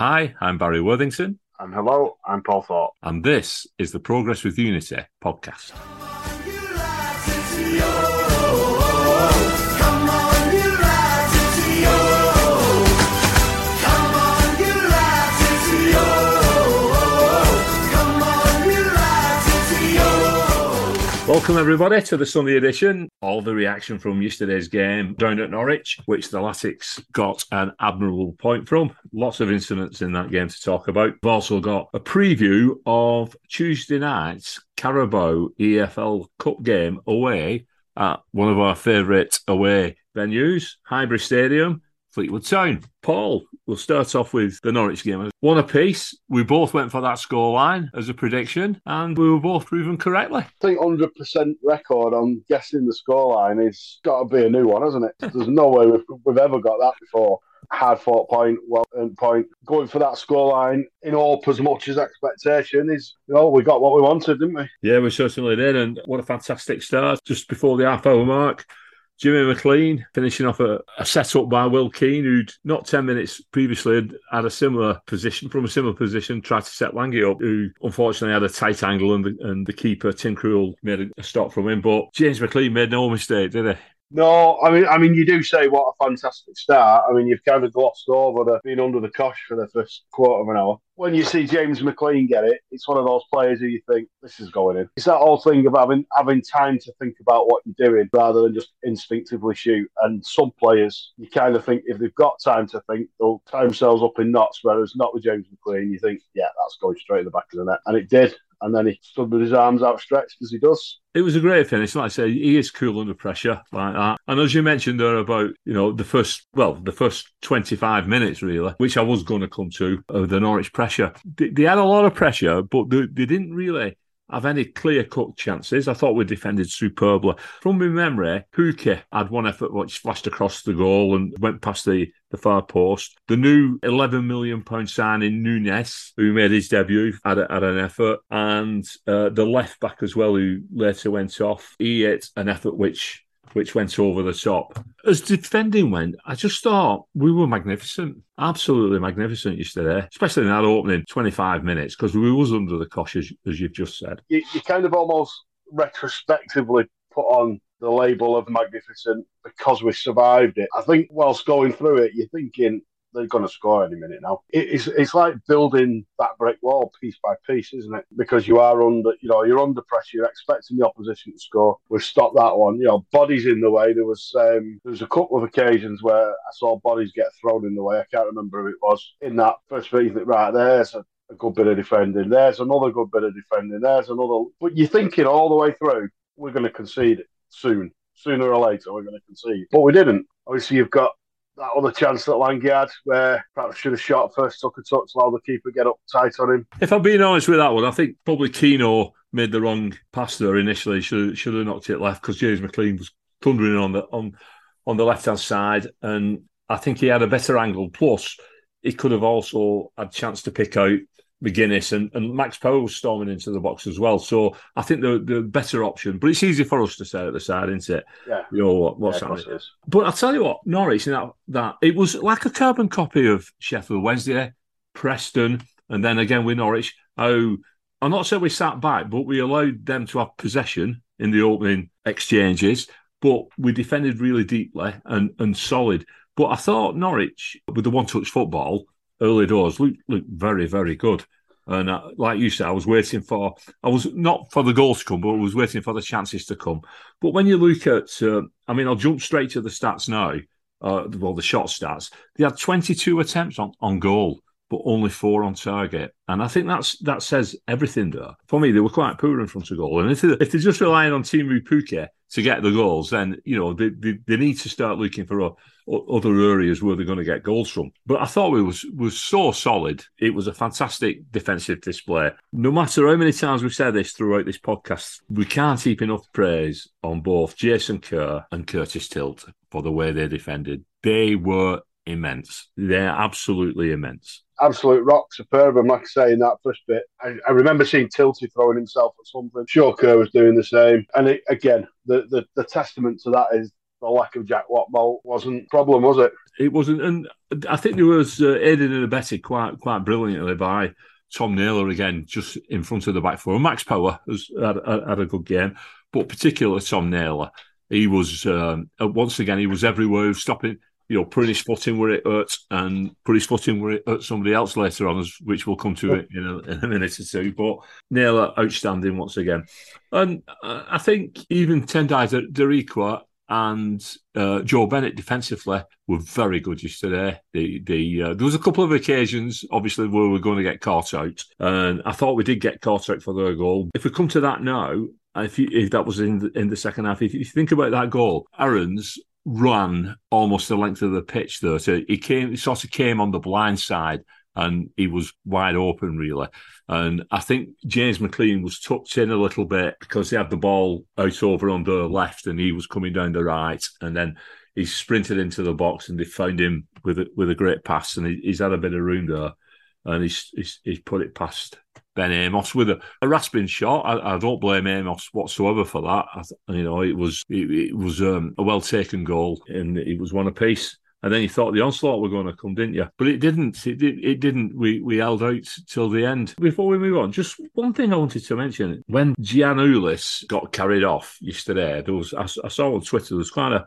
Hi, I'm Barry Worthington. And hello, I'm Paul Thorpe. And this is the Progress with Unity podcast. Welcome, everybody, to the Sunday edition. All the reaction from yesterday's game down at Norwich, which the Latics got an admirable point from. Lots of incidents in that game to talk about. We've also got a preview of Tuesday night's Carabao EFL Cup game away at one of our favourite away venues, Highbury Stadium. Fleetwood Town. Paul, we'll start off with the Norwich game. One apiece. We both went for that scoreline as a prediction, and we were both proven correctly. I think 100% record on guessing the scoreline is got to be a new one, hasn't it? There's no way we've, we've ever got that before. Hard fought point, well earned point. Going for that scoreline in hope as much as expectation is, you know, we got what we wanted, didn't we? Yeah, we certainly did. And what a fantastic start just before the half hour mark. Jimmy McLean finishing off a, a setup by Will Keane, who'd not 10 minutes previously had, had a similar position, from a similar position, tried to set Lang up, who unfortunately had a tight angle and the, and the keeper, Tim Krul, made a stop from him. But James McLean made no mistake, did he? No, I mean, I mean, you do say what a fantastic start. I mean, you've kind of glossed over the being under the cosh for the first quarter of an hour. When you see James McLean get it, it's one of those players who you think this is going in. It's that whole thing of having having time to think about what you're doing rather than just instinctively shoot. And some players, you kind of think if they've got time to think, they'll tie themselves up in knots. Whereas not with James McLean, you think, yeah, that's going straight in the back of the net, and it did and then he stood with his arms outstretched as he does. It was a great finish. Like I say, he is cool under pressure like that. And as you mentioned there about, you know, the first, well, the first 25 minutes really, which I was going to come to, of the Norwich pressure. They, they had a lot of pressure, but they, they didn't really have any clear cut chances. I thought we defended superbly. From my memory, Pukki had one effort which flashed across the goal and went past the, the far post. The new £11 million signing, Núñez, who made his debut, had, had an effort. And uh, the left back as well, who later went off, he hit an effort which which went over the top. As defending went, I just thought we were magnificent, absolutely magnificent yesterday, especially in that opening 25 minutes, because we was under the cosh, as, as you've just said. You, you kind of almost retrospectively put on the label of magnificent because we survived it. I think whilst going through it, you're thinking, they're going to score any minute now. It's it's like building that brick wall piece by piece, isn't it? Because you are under, you know, you're under pressure. You're expecting the opposition to score. We've stopped that one. You know, bodies in the way. There was um, there was a couple of occasions where I saw bodies get thrown in the way. I can't remember who it was in that first think, right, there's a, a good bit of defending. There's another good bit of defending. There's another. But you're thinking all the way through, we're going to concede soon. Sooner or later, we're going to concede. But we didn't. Obviously, you've got that other chance that Lang had, where perhaps should have shot first, took a touch, allow the keeper get up tight on him. If I'm being honest with that one, I think probably Keano made the wrong pass there initially. Should should have knocked it left because James McLean was thundering on the on on the left hand side, and I think he had a better angle. Plus, he could have also had chance to pick out Magennis and, and Max Power was storming into the box as well. So I think the the better option, but it's easy for us to say at the side, isn't it? Yeah. You know what, what's yeah, happening. But I'll tell you what, Norwich, that, that it was like a carbon copy of Sheffield Wednesday, Preston, and then again with Norwich. How I'm not saying we sat back, but we allowed them to have possession in the opening exchanges, but we defended really deeply and, and solid. But I thought Norwich, with the one touch football, early doors looked, looked very, very good. And uh, like you said, I was waiting for, I was not for the goals to come, but I was waiting for the chances to come. But when you look at, uh, I mean, I'll jump straight to the stats now. Uh, well, the shot stats. They had 22 attempts on, on goal, but only four on target. And I think that's that says everything there. For me, they were quite poor in front of goal. And if, they, if they're just relying on Teemu Pukki to get the goals, then, you know, they, they, they need to start looking for a, other areas where they're going to get goals from. But I thought it was was so solid. It was a fantastic defensive display. No matter how many times we've said this throughout this podcast, we can't heap enough praise on both Jason Kerr and Curtis Tilt for the way they defended. They were immense. They're absolutely immense. Absolute rock, superb. And like I say, in that first bit, I, I remember seeing Tilty throwing himself at something. Sure, Kerr was doing the same. And it, again, the, the, the testament to that is the lack of Jack Whatmough wasn't a problem, was it? It wasn't, and I think there was uh, aided and abetted quite quite brilliantly by Tom Naylor again, just in front of the back four. Max Power has had, had a good game, but particularly Tom Naylor. He was um, once again he was everywhere, stopping you know, putting his foot in where it hurts and put his foot in where it hurts somebody else later on, which we'll come to in a, in a minute or two. But Naylor outstanding once again. And I think even Tendai Darikwa and uh, Joe Bennett defensively were very good yesterday. The the uh, there was a couple of occasions, obviously, where we are going to get caught out, and I thought we did get caught out for their goal. If we come to that now, if, you, if that was in the, in the second half, if you think about that goal, Aarons ran almost the length of the pitch though. So he came, he sort of came on the blind side and he was wide open really. And I think James McLean was tucked in a little bit because he had the ball out over on the left and he was coming down the right. And then he sprinted into the box and they found him with a, with a great pass and he, he's had a bit of room there and he's, he's, he's put it past Ben Amos with a, a rasping shot. I, I, don't blame Amos whatsoever for that. I, you know, it was it, it was um, a well taken goal and it was one apiece. And then you thought the onslaught were going to come, didn't you? But it didn't. It, did, it didn't. We we held out till the end. Before we move on, just one thing I wanted to mention: when Giannoulis got carried off yesterday, there was I, I saw on Twitter there was quite a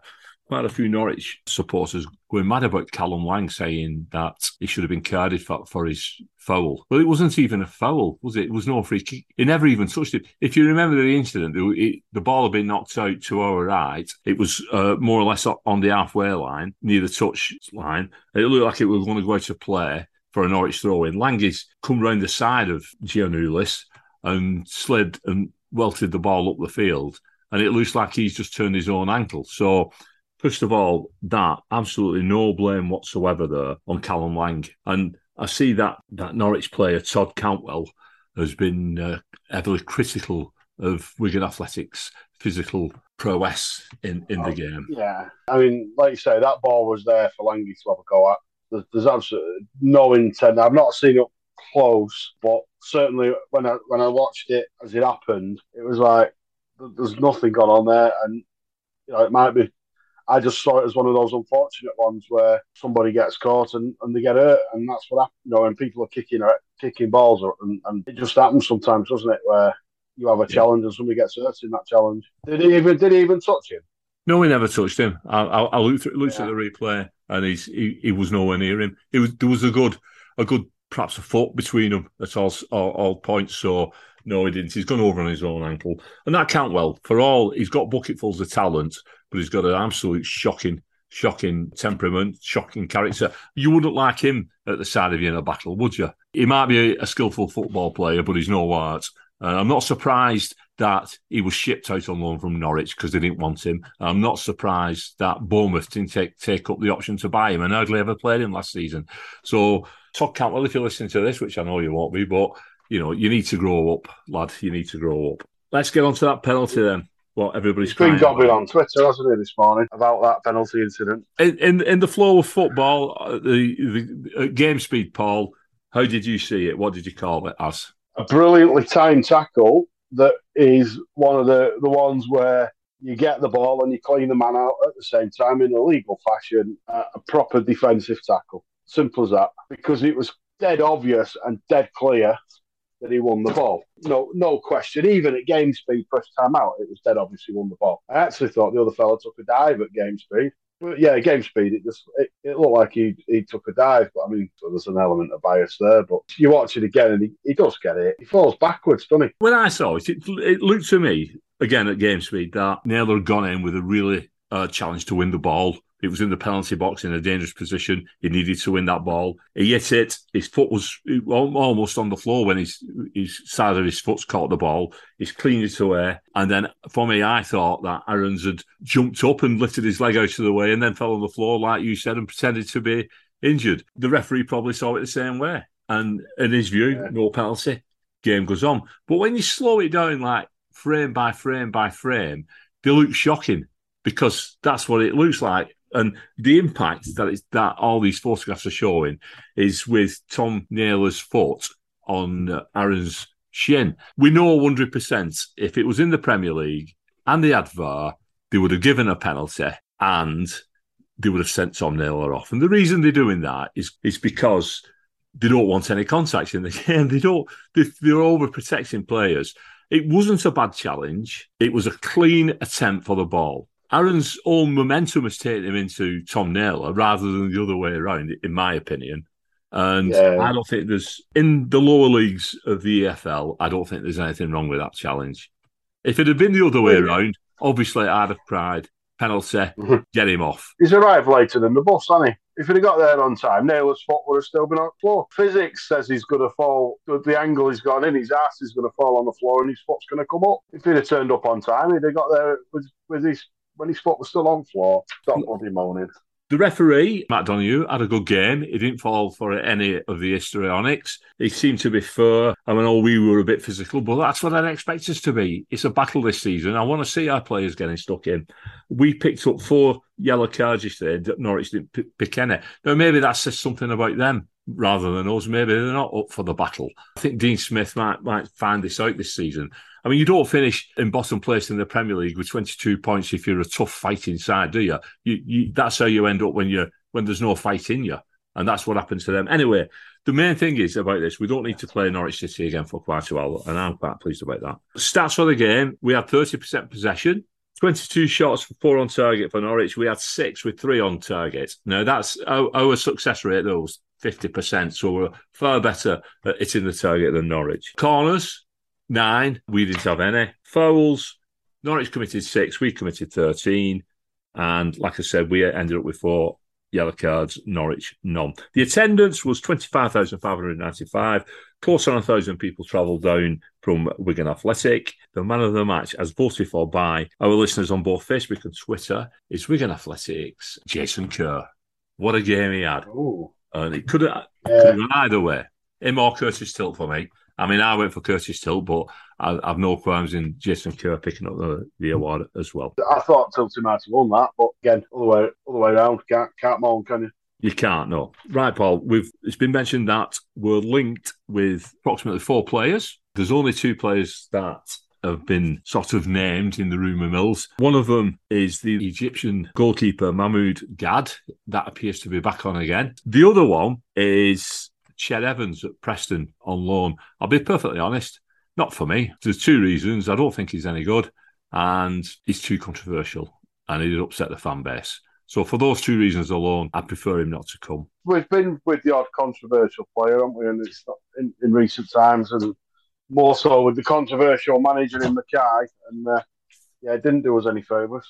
quite a few Norwich supporters going mad about Callum Lang saying that he should have been carded for, for his foul. Well, it wasn't even a foul, was it? It was no free kick. He never even touched it. If you remember the incident, it, the ball had been knocked out to our right. It was uh, more or less on the halfway line, near the touch line. It looked like it was going to go out of play for a Norwich throw in. Lang's come round the side of Giannoulis and slid and welted the ball up the field. And it looks like he's just turned his own ankle. So First of all, that absolutely no blame whatsoever there on Callum Lang. And I see that that Norwich player Todd Cantwell has been uh, heavily critical of Wigan Athletics' physical prowess in, in the oh, game. Yeah, I mean, like you say, that ball was there for Langy to have a go at. There's, there's absolutely no intent. I've not seen it close, but certainly when I when I watched it as it happened, it was like there's nothing going on there, and you know it might be I just saw it as one of those unfortunate ones where somebody gets caught and, and they get hurt, and that's what happens. You know, when people are kicking uh, kicking balls, and, and it just happens sometimes, doesn't it? Where you have a challenge and somebody gets hurt in that challenge. Did he even did he even touch him? No, we never touched him. I, I, I looked, looked yeah. at the replay, and he's he, he was nowhere near him. It was there was a good a good perhaps a foot between them at all all, all points. So no, he didn't. He's gone over on his own ankle, and that Cantwell. For all he's got bucketfuls of talent, but he's got an absolute shocking, shocking temperament, shocking character. You wouldn't like him at the side of you in a battle, would you? He might be a, a skillful football player, but he's no art. Uh, I'm not surprised that he was shipped out on loan from Norwich because they didn't want him. I'm not surprised that Bournemouth didn't take, take up the option to buy him and hardly ever played him last season. So, Todd Cantwell, if you're listening to this, which I know you won't be, but you know, you need to grow up, lad. You need to grow up. Let's get on to that penalty then what everybody's He's been gobbling on Twitter, hasn't he, this morning about that penalty incident? In in, in the flow of football, uh, the, the uh, game speed, Paul. How did you see it? What did you call it as? A brilliantly timed tackle that is one of the, the ones where you get the ball and you clean the man out at the same time in a legal fashion, uh, a proper defensive tackle. Simple as that. Because it was dead obvious and dead clear that he won the ball. No, no question. Even at game speed, first time out, it was dead obvious he won the ball. I actually thought the other fella took a dive at game speed. But yeah, game speed, it just it, it looked like he he took a dive. But I mean, so there's an element of bias there. But you watch it again, and he, he does get it. He falls backwards, doesn't he? When I saw it, it, it looked to me again at game speed that Naylor had gone in with a really uh, challenge to win the ball it was in the penalty box in a dangerous position. He needed to win that ball. He hit it. His foot was almost on the floor when his, his side of his foot's caught the ball. He's cleaned it away. And then for me, I thought that Aarons had jumped up and lifted his leg out of the way and then fell on the floor, like you said, and pretended to be injured. The referee probably saw it the same way. And in his view, yeah. no penalty. Game goes on. But when you slow it down, like frame by frame by frame, they look shocking because that's what it looks like and the impact that it's that all these photographs are showing is with Tom Naylor's foot on Aarons' shin. We know 100% if it was in the Premier League and the advar, they would have given a penalty and they would have sent Tom Naylor off. And the reason they're doing that is is because they don't want any contact in the game. They don't. They, they're overprotecting players. It wasn't a bad challenge. It was a clean attempt for the ball. Aarons' own momentum has taken him into Tom Naylor rather than the other way around, in my opinion. And yeah. I don't think there's in the lower leagues of the EFL. I don't think there's anything wrong with that challenge. If it had been the other way around, obviously I'd have cried penalty, mm-hmm. get him off. He's arrived later than the bus, hasn't he? If he'd have got there on time, Naylor's foot would have still been on the floor. Physics says he's going to fall. The angle he's gone in, his ass is going to fall on the floor and his foot's going to come up. If he'd have turned up on time, he'd have got there with, with his when his foot was still on floor. Stop bloody moaning. The referee, Matt Donohue, had a good game. He didn't fall for any of the histrionics. He seemed to be fair. I mean, all we were a bit physical, but that's what I'd expect us to be. It's a battle this season. I want to see our players getting stuck in. We picked up four yellow cards yesterday. Norwich didn't pick any. Now, maybe that says something about them rather than us. Maybe they're not up for the battle. I think Dean Smith might might find this out this season. I mean, you don't finish in bottom place in the Premier League with 22 points if you're a tough fighting side, do you? You, you that's how you end up when you when there's no fight in you, and that's what happens to them. Anyway, the main thing is about this: we don't need to play Norwich City again for quite a while, and I'm quite pleased about that. Stats for the game: we had 30% possession. 22 shots for four on target for Norwich. We had six with three on target. Now, that's our, our success rate, those 50%. So we're far better at hitting the target than Norwich. Corners, nine. We didn't have any. Fouls, Norwich committed six. We committed 13. And like I said, we ended up with four yellow cards, Norwich none. The attendance was 25,595. Close on a thousand people travelled down from Wigan Athletic. The man of the match, as voted for by our listeners on both Facebook and Twitter, is Wigan Athletics, Jason Kerr. What a game he had. Ooh. And it could have, yeah. gone either way. Him or Curtis Tilt for me. I mean, I went for Curtis Tilt, but I, have no qualms in Jason Kerr picking up the, the award as well. I thought Tilty might have won that, but again, all the way, all the way around, can't, can't moan, can you? You can't, no. Right, Paul. We've it's been mentioned that we're linked with approximately four players. There's only two players that have been sort of named in the rumour mills. One of them is the Egyptian goalkeeper Mahmoud Gad. That appears to be back on again. The other one is Ched Evans at Preston on loan. I'll be perfectly honest, not for me. There's two reasons. I don't think he's any good, and he's too controversial, and he'd upset the fan base. So for those two reasons alone, I prefer him not to come. We've been with the odd controversial player, haven't we? And it's in, in recent times, and more so with the controversial manager in Mackay, and uh, yeah, it didn't do us any favours.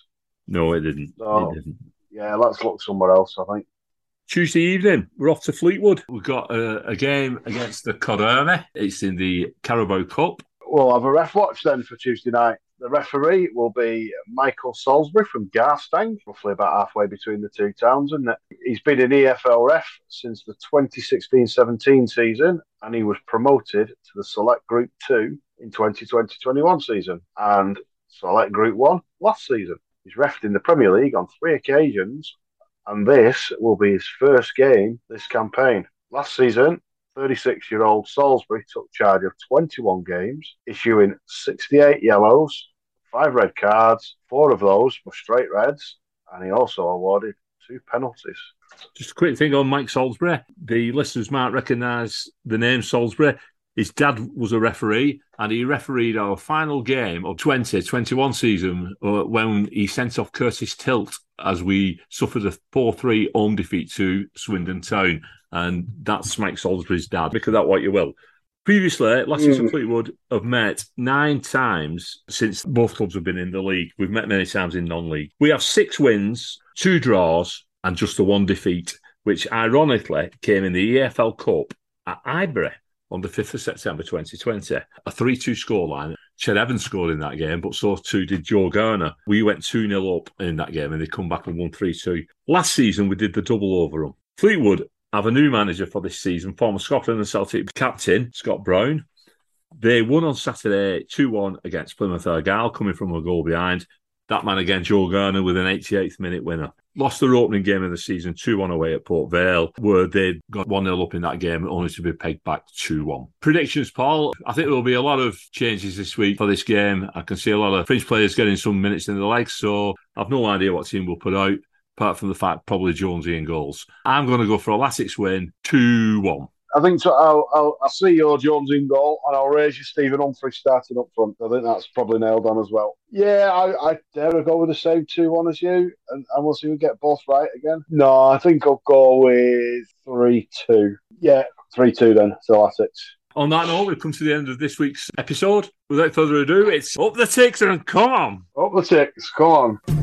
No, it didn't. So, it didn't. Yeah, let's look somewhere else. I think. Tuesday evening, we're off to Fleetwood. We've got a, a game against the Cod Army. It's in the Carabao Cup. We'll have a ref watch then for Tuesday night. The referee will be Michael Salisbury from Garstang, roughly about halfway between the two towns. And he's been an EFL ref since the 2016-17 season, and he was promoted to the Select Group Two in 2020-21 season and Select Group One last season. He's refed in the Premier League on three occasions and this will be his first game this campaign. Last season, 36 year old Salisbury took charge of 21 games, issuing 68 yellows, five red cards, four of those were straight reds, and he also awarded two penalties. Just a quick thing on Mike Salisbury. The listeners might recognise the name Salisbury. His dad was a referee, and he refereed our final game of 2021 season uh, when he sent off Curtis Tilt as we suffered a 4 3 home defeat to Swindon Town. And that's Mike Salisbury's dad. Look at that what you will. Previously, Leicester and Fleetwood have met nine times since both clubs have been in the league. We've met many times in non league. We have six wins, two draws, and just the one defeat, which ironically came in the EFL Cup at Highbury on the 5th of September 2020. A 3 2 scoreline. Ched Evans scored in that game, but so too did Joe Garner. We went 2 0 up in that game and they come back and won 3 2. Last season, we did the double over them. Fleetwood have a new manager for this season, former Scotland and Celtic captain, Scott Brown. They won on Saturday 2 1 against Plymouth Argyle, coming from a goal behind. That man again, Joe Garner, with an 88th minute winner. Lost their opening game of the season 2 1 away at Port Vale, where they got 1 0 up in that game, only to be pegged back 2 1. Predictions, Paul. I think there will be a lot of changes this week for this game. I can see a lot of French players getting some minutes in the legs, so I've no idea what team will put out, apart from the fact probably Jonesy in goals. I'm going to go for a Latics win 2 1. I think so. I'll, I'll, I'll see your Jones in goal, and I'll raise you Stephen Humphrys starting up front. I think that's probably nailed on as well. Yeah, I, I dare go with the same two one as you, and, and we'll see who get both right again. No, I think I'll go with three two. Yeah, three two then. So Latics. On that note, we've come to the end of this week's episode. Without further ado, it's up the ticks and come on. Up the ticks, come on.